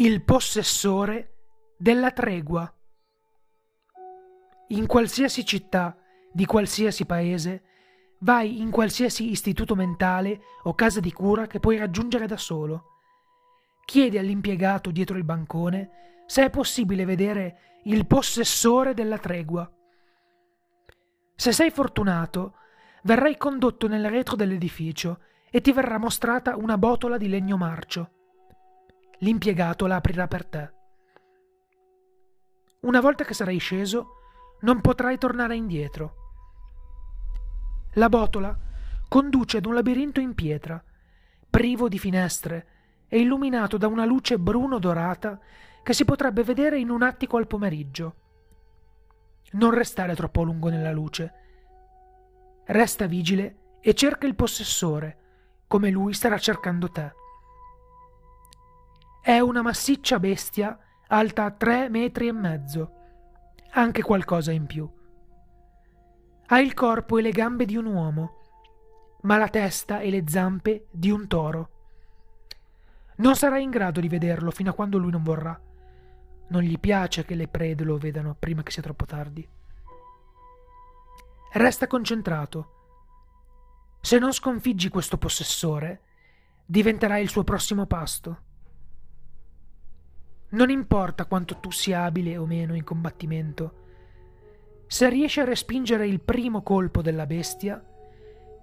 il possessore della tregua. In qualsiasi città di qualsiasi paese, vai in qualsiasi istituto mentale o casa di cura che puoi raggiungere da solo. Chiedi all'impiegato dietro il bancone se è possibile vedere il possessore della tregua. Se sei fortunato, verrai condotto nel retro dell'edificio e ti verrà mostrata una botola di legno marcio. L'impiegato la aprirà per te. Una volta che sarai sceso, non potrai tornare indietro. La botola conduce ad un labirinto in pietra, privo di finestre e illuminato da una luce bruno-dorata che si potrebbe vedere in un attico al pomeriggio. Non restare troppo a lungo nella luce. Resta vigile e cerca il possessore, come lui starà cercando te. È una massiccia bestia alta tre metri e mezzo, anche qualcosa in più. Ha il corpo e le gambe di un uomo, ma la testa e le zampe di un toro. Non sarai in grado di vederlo fino a quando lui non vorrà. Non gli piace che le prede lo vedano prima che sia troppo tardi. Resta concentrato. Se non sconfiggi questo possessore, diventerai il suo prossimo pasto. Non importa quanto tu sia abile o meno in combattimento, se riesci a respingere il primo colpo della bestia,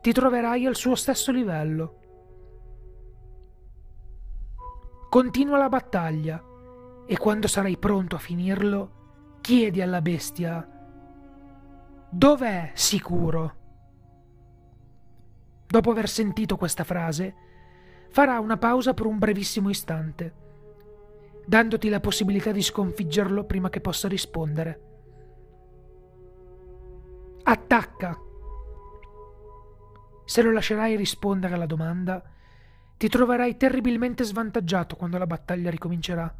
ti troverai al suo stesso livello. Continua la battaglia e quando sarai pronto a finirlo, chiedi alla bestia Dov'è sicuro? Dopo aver sentito questa frase, farà una pausa per un brevissimo istante, dandoti la possibilità di sconfiggerlo prima che possa rispondere. Attacca! Se lo lascerai rispondere alla domanda, ti troverai terribilmente svantaggiato quando la battaglia ricomincerà.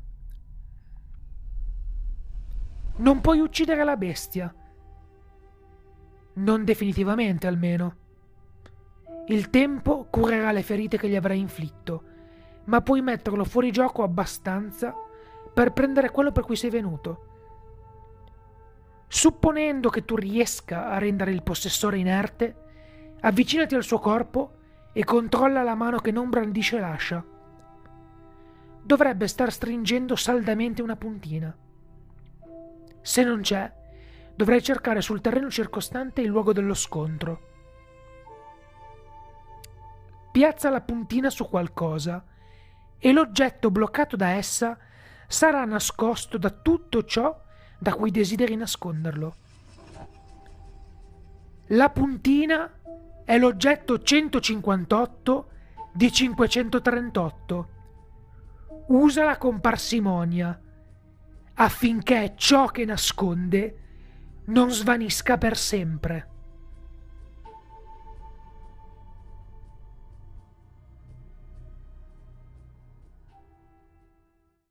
Non puoi uccidere la bestia. Non definitivamente, almeno. Il tempo curerà le ferite che gli avrai inflitto, ma puoi metterlo fuori gioco abbastanza per prendere quello per cui sei venuto. Supponendo che tu riesca a rendere il possessore inerte, avvicinati al suo corpo e controlla la mano che non brandisce l'ascia. Dovrebbe star stringendo saldamente una puntina. Se non c'è, dovrai cercare sul terreno circostante il luogo dello scontro. Piazza la puntina su qualcosa e l'oggetto bloccato da essa sarà nascosto da tutto ciò da cui desideri nasconderlo. La puntina è l'oggetto 158 di 538. Usala con parsimonia affinché ciò che nasconde non svanisca per sempre.